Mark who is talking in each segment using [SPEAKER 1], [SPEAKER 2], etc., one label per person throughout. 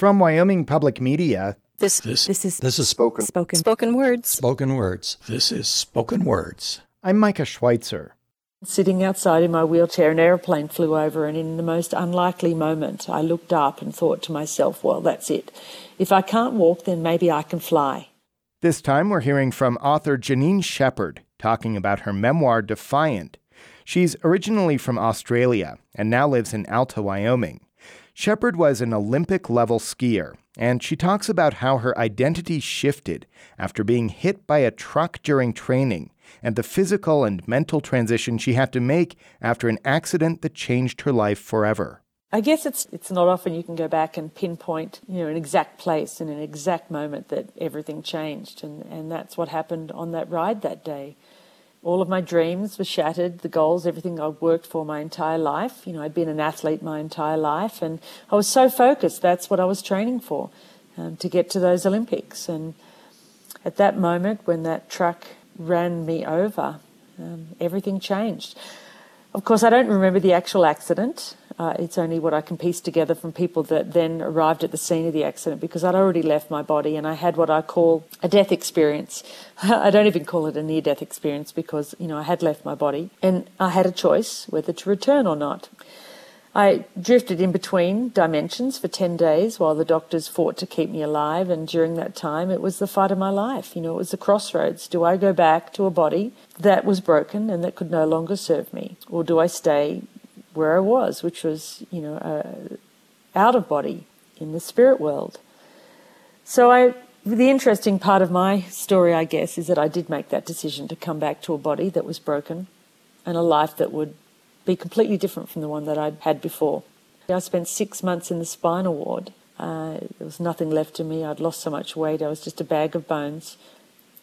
[SPEAKER 1] From Wyoming Public Media,
[SPEAKER 2] This
[SPEAKER 3] This,
[SPEAKER 2] this is
[SPEAKER 3] this is
[SPEAKER 4] Spoken.
[SPEAKER 2] spoken
[SPEAKER 5] Spoken words.
[SPEAKER 3] spoken words. This is spoken words.
[SPEAKER 1] I'm Micah Schweitzer.
[SPEAKER 6] Sitting outside in my wheelchair, an aeroplane flew over, and in the most unlikely moment, I looked up and thought to myself, well, that's it. If I can't walk, then maybe I can fly.
[SPEAKER 1] This time we're hearing from author Janine Shepherd talking about her memoir Defiant. She's originally from Australia and now lives in Alta, Wyoming. Shepherd was an Olympic level skier, and she talks about how her identity shifted after being hit by a truck during training and the physical and mental transition she had to make after an accident that changed her life forever.
[SPEAKER 6] I guess it's it's not often you can go back and pinpoint, you know, an exact place and an exact moment that everything changed, and and that's what happened on that ride that day. All of my dreams were shattered, the goals, everything I'd worked for my entire life. You know, I'd been an athlete my entire life, and I was so focused. That's what I was training for, um, to get to those Olympics. And at that moment, when that truck ran me over, um, everything changed. Of course, I don't remember the actual accident. Uh, it's only what I can piece together from people that then arrived at the scene of the accident because I'd already left my body and I had what I call a death experience. I don't even call it a near death experience because, you know, I had left my body and I had a choice whether to return or not. I drifted in between dimensions for 10 days while the doctors fought to keep me alive. And during that time, it was the fight of my life. You know, it was the crossroads. Do I go back to a body that was broken and that could no longer serve me? Or do I stay where I was, which was, you know, uh, out of body in the spirit world? So I, the interesting part of my story, I guess, is that I did make that decision to come back to a body that was broken and a life that would be completely different from the one that I'd had before. I spent six months in the spinal ward. Uh, there was nothing left of me. I'd lost so much weight. I was just a bag of bones,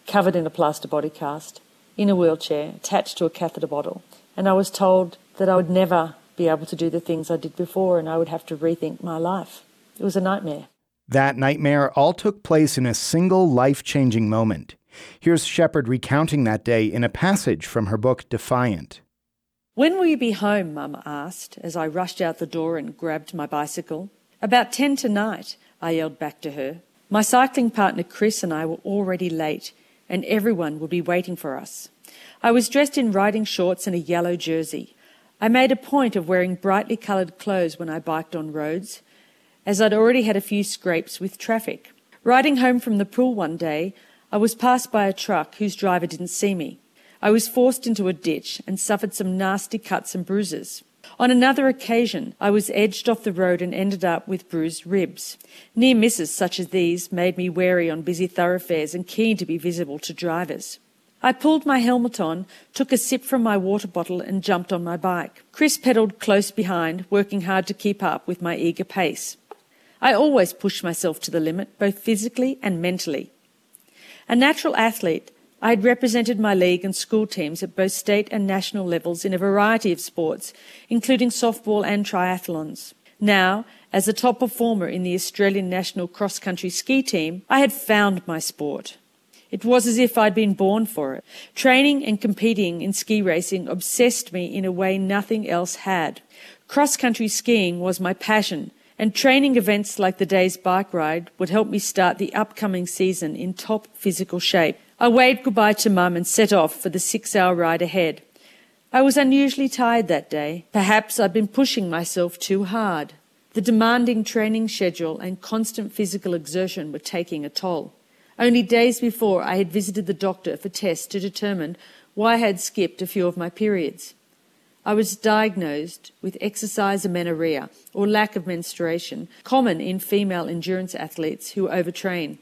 [SPEAKER 6] covered in a plaster body cast, in a wheelchair, attached to a catheter bottle. And I was told that I would never be able to do the things I did before and I would have to rethink my life. It was a nightmare.
[SPEAKER 1] That nightmare all took place in a single life changing moment. Here's Shepherd recounting that day in a passage from her book Defiant.
[SPEAKER 6] When will you be home? Mum asked as I rushed out the door and grabbed my bicycle. About ten tonight, I yelled back to her. My cycling partner Chris and I were already late, and everyone would be waiting for us. I was dressed in riding shorts and a yellow jersey. I made a point of wearing brightly coloured clothes when I biked on roads, as I'd already had a few scrapes with traffic. Riding home from the pool one day, I was passed by a truck whose driver didn't see me. I was forced into a ditch and suffered some nasty cuts and bruises. On another occasion, I was edged off the road and ended up with bruised ribs. Near misses such as these made me wary on busy thoroughfares and keen to be visible to drivers. I pulled my helmet on, took a sip from my water bottle, and jumped on my bike. Chris pedalled close behind, working hard to keep up with my eager pace. I always push myself to the limit, both physically and mentally. A natural athlete, I had represented my league and school teams at both state and national levels in a variety of sports, including softball and triathlons. Now, as a top performer in the Australian national cross country ski team, I had found my sport. It was as if I'd been born for it. Training and competing in ski racing obsessed me in a way nothing else had. Cross country skiing was my passion, and training events like the day's bike ride would help me start the upcoming season in top physical shape. I waved goodbye to Mum and set off for the six hour ride ahead. I was unusually tired that day. Perhaps I'd been pushing myself too hard. The demanding training schedule and constant physical exertion were taking a toll. Only days before, I had visited the doctor for tests to determine why I had skipped a few of my periods. I was diagnosed with exercise amenorrhea, or lack of menstruation, common in female endurance athletes who overtrain.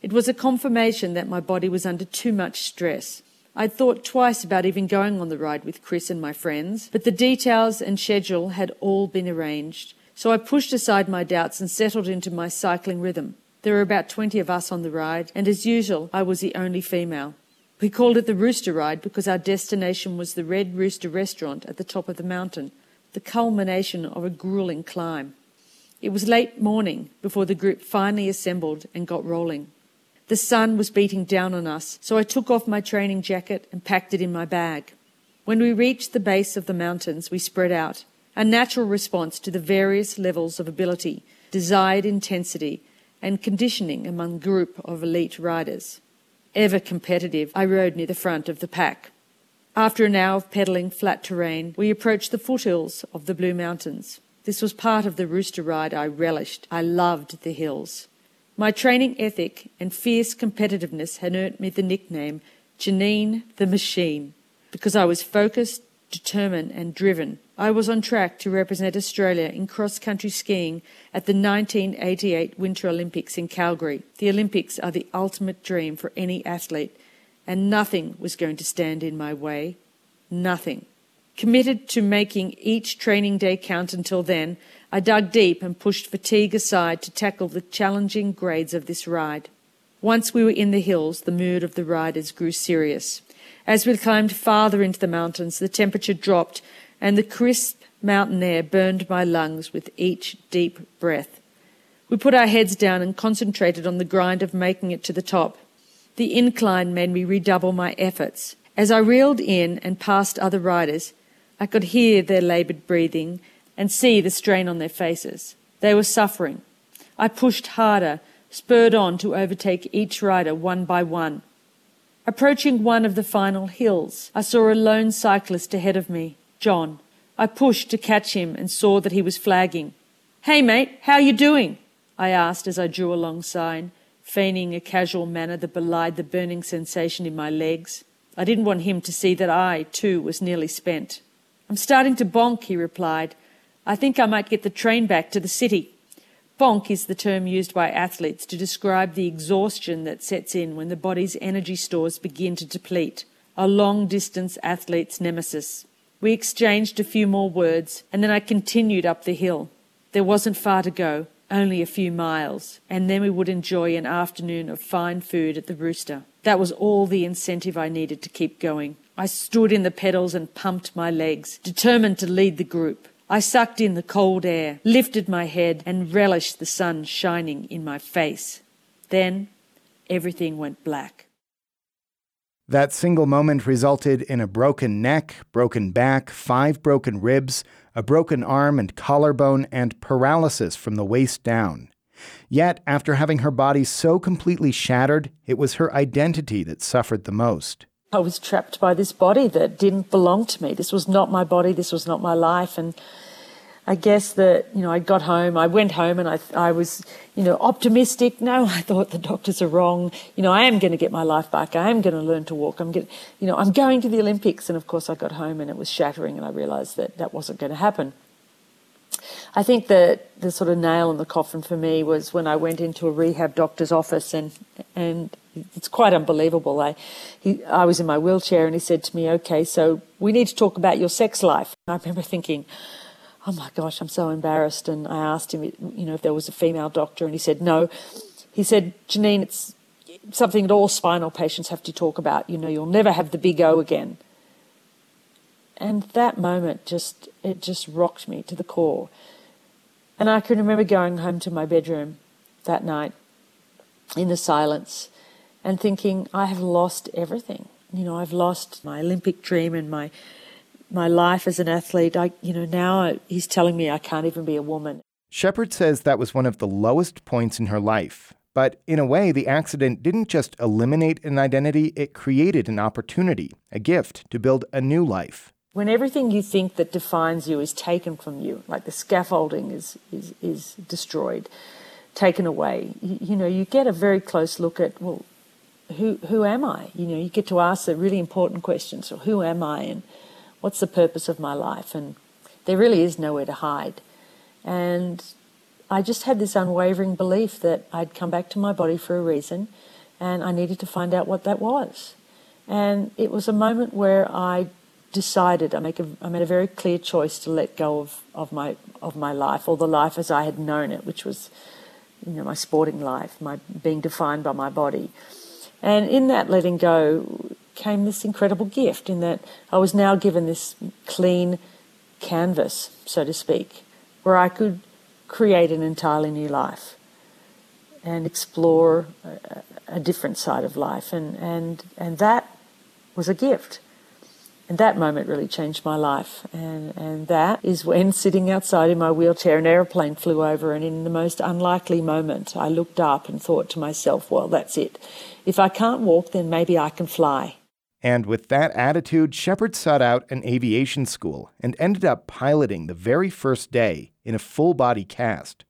[SPEAKER 6] It was a confirmation that my body was under too much stress. I'd thought twice about even going on the ride with Chris and my friends, but the details and schedule had all been arranged. So I pushed aside my doubts and settled into my cycling rhythm. There were about 20 of us on the ride, and as usual, I was the only female. We called it the Rooster Ride because our destination was the Red Rooster restaurant at the top of the mountain, the culmination of a grueling climb. It was late morning before the group finally assembled and got rolling. The sun was beating down on us, so I took off my training jacket and packed it in my bag. When we reached the base of the mountains, we spread out, a natural response to the various levels of ability desired intensity, and conditioning among a group of elite riders. Ever competitive, I rode near the front of the pack. After an hour of pedalling flat terrain, we approached the foothills of the Blue Mountains. This was part of the rooster ride I relished. I loved the hills. My training ethic and fierce competitiveness had earned me the nickname Janine the Machine because I was focused, determined, and driven. I was on track to represent Australia in cross country skiing at the 1988 Winter Olympics in Calgary. The Olympics are the ultimate dream for any athlete, and nothing was going to stand in my way. Nothing. Committed to making each training day count until then, I dug deep and pushed fatigue aside to tackle the challenging grades of this ride. Once we were in the hills, the mood of the riders grew serious. As we climbed farther into the mountains, the temperature dropped and the crisp mountain air burned my lungs with each deep breath. We put our heads down and concentrated on the grind of making it to the top. The incline made me redouble my efforts. As I reeled in and passed other riders, I could hear their laboured breathing and see the strain on their faces. They were suffering. I pushed harder, spurred on to overtake each rider one by one. Approaching one of the final hills, I saw a lone cyclist ahead of me, John. I pushed to catch him and saw that he was flagging. Hey, mate, how you doing? I asked as I drew alongside, feigning a casual manner that belied the burning sensation in my legs. I didn't want him to see that I, too, was nearly spent. I'm starting to bonk, he replied. I think I might get the train back to the city. Bonk is the term used by athletes to describe the exhaustion that sets in when the body's energy stores begin to deplete, a long distance athlete's nemesis. We exchanged a few more words, and then I continued up the hill. There wasn't far to go, only a few miles, and then we would enjoy an afternoon of fine food at the Rooster. That was all the incentive I needed to keep going. I stood in the pedals and pumped my legs, determined to lead the group. I sucked in the cold air, lifted my head, and relished the sun shining in my face. Then everything went black.
[SPEAKER 1] That single moment resulted in a broken neck, broken back, five broken ribs, a broken arm and collarbone, and paralysis from the waist down. Yet, after having her body so completely shattered, it was her identity that suffered the most.
[SPEAKER 6] I was trapped by this body that didn't belong to me. This was not my body. This was not my life. And I guess that, you know, I got home, I went home and I, I was, you know, optimistic. No, I thought the doctors are wrong. You know, I am going to get my life back. I am going to learn to walk. I'm getting, you know, I'm going to the Olympics. And of course I got home and it was shattering and I realized that that wasn't going to happen. I think that the sort of nail in the coffin for me was when I went into a rehab doctor's office and, and it's quite unbelievable. I, he, I was in my wheelchair and he said to me, okay, so we need to talk about your sex life. I remember thinking, oh my gosh, I'm so embarrassed. And I asked him, you know, if there was a female doctor and he said, no. He said, Janine, it's something that all spinal patients have to talk about. You know, you'll never have the big O again. And that moment just, it just rocked me to the core. And I can remember going home to my bedroom that night in the silence and thinking, I have lost everything. You know, I've lost my Olympic dream and my my life as an athlete. I, you know, now he's telling me I can't even be a woman.
[SPEAKER 1] Shepherd says that was one of the lowest points in her life. But in a way, the accident didn't just eliminate an identity, it created an opportunity, a gift to build a new life.
[SPEAKER 6] When everything you think that defines you is taken from you, like the scaffolding is, is, is destroyed, taken away, you, you know, you get a very close look at, well, who who am I? You know, you get to ask the really important questions. So who am I, and what's the purpose of my life? And there really is nowhere to hide. And I just had this unwavering belief that I'd come back to my body for a reason, and I needed to find out what that was. And it was a moment where I decided I make a, I made a very clear choice to let go of, of my of my life or the life as I had known it, which was you know my sporting life, my being defined by my body. And in that letting go came this incredible gift in that I was now given this clean canvas, so to speak, where I could create an entirely new life and explore a, a different side of life. And, and, and that was a gift. And that moment really changed my life. And, and that is when, sitting outside in my wheelchair, an aeroplane flew over, and in the most unlikely moment, I looked up and thought to myself, well, that's it. If I can't walk, then maybe I can fly.
[SPEAKER 1] And with that attitude, Shepherd sought out an aviation school and ended up piloting the very first day in a full body cast.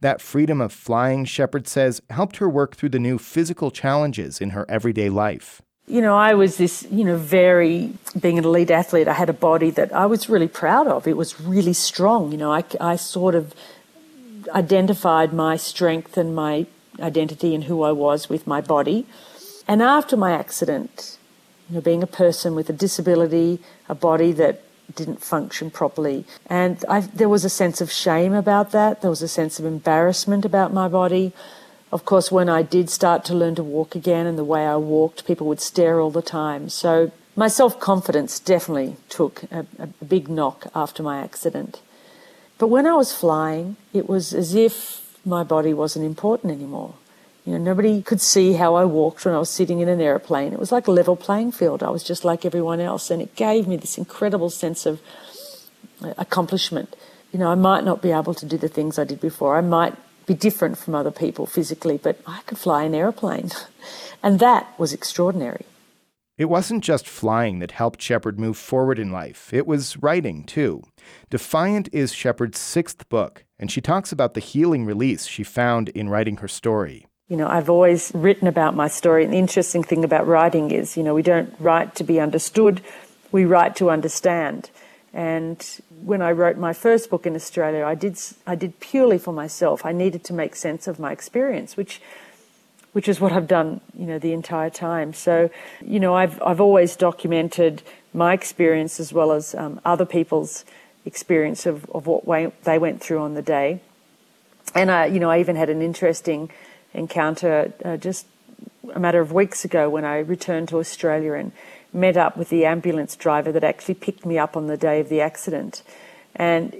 [SPEAKER 1] That freedom of flying, Shepherd says, helped her work through the new physical challenges in her everyday life.
[SPEAKER 6] You know, I was this, you know, very, being an elite athlete, I had a body that I was really proud of. It was really strong. You know, I, I sort of identified my strength and my identity and who I was with my body. And after my accident, you know, being a person with a disability, a body that didn't function properly. And I, there was a sense of shame about that. There was a sense of embarrassment about my body. Of course, when I did start to learn to walk again and the way I walked, people would stare all the time. So my self confidence definitely took a, a, big knock after my accident. But when I was flying, it was as if my body wasn't important anymore. You know, nobody could see how I walked when I was sitting in an airplane. It was like a level playing field. I was just like everyone else, and it gave me this incredible sense of uh, accomplishment. You know, I might not be able to do the things I did before. I might be different from other people physically, but I could fly an aeroplane. and that was extraordinary.
[SPEAKER 1] It wasn't just flying that helped Shepherd move forward in life, it was writing too. Defiant is Shepherd's sixth book, and she talks about the healing release she found in writing her story.
[SPEAKER 6] You know, I've always written about my story, and the interesting thing about writing is, you know, we don't write to be understood, we write to understand. And when I wrote my first book in Australia, I did I did purely for myself. I needed to make sense of my experience, which which is what I've done, you know, the entire time. So, you know, I've I've always documented my experience as well as um, other people's experience of, of what way they went through on the day. And I, you know, I even had an interesting encounter uh, just a matter of weeks ago when I returned to Australia and met up with the ambulance driver that actually picked me up on the day of the accident. And,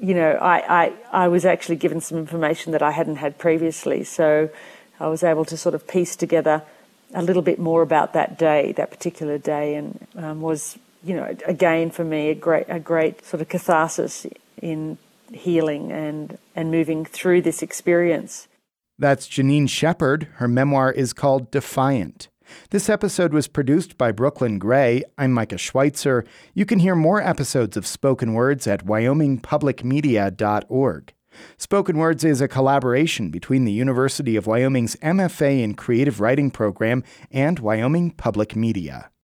[SPEAKER 6] you know, I, I, I was actually given some information that I hadn't had previously. So I was able to sort of piece together a little bit more about that day, that particular day, and um, was, you know, again for me a great, a great sort of catharsis in healing and, and moving through this experience.
[SPEAKER 1] That's Janine Shepherd. Her memoir is called Defiant. This episode was produced by Brooklyn Gray. I'm Micah Schweitzer. You can hear more episodes of Spoken Words at wyomingpublicmedia.org. Spoken Words is a collaboration between the University of Wyoming's MFA in Creative Writing program and Wyoming Public Media.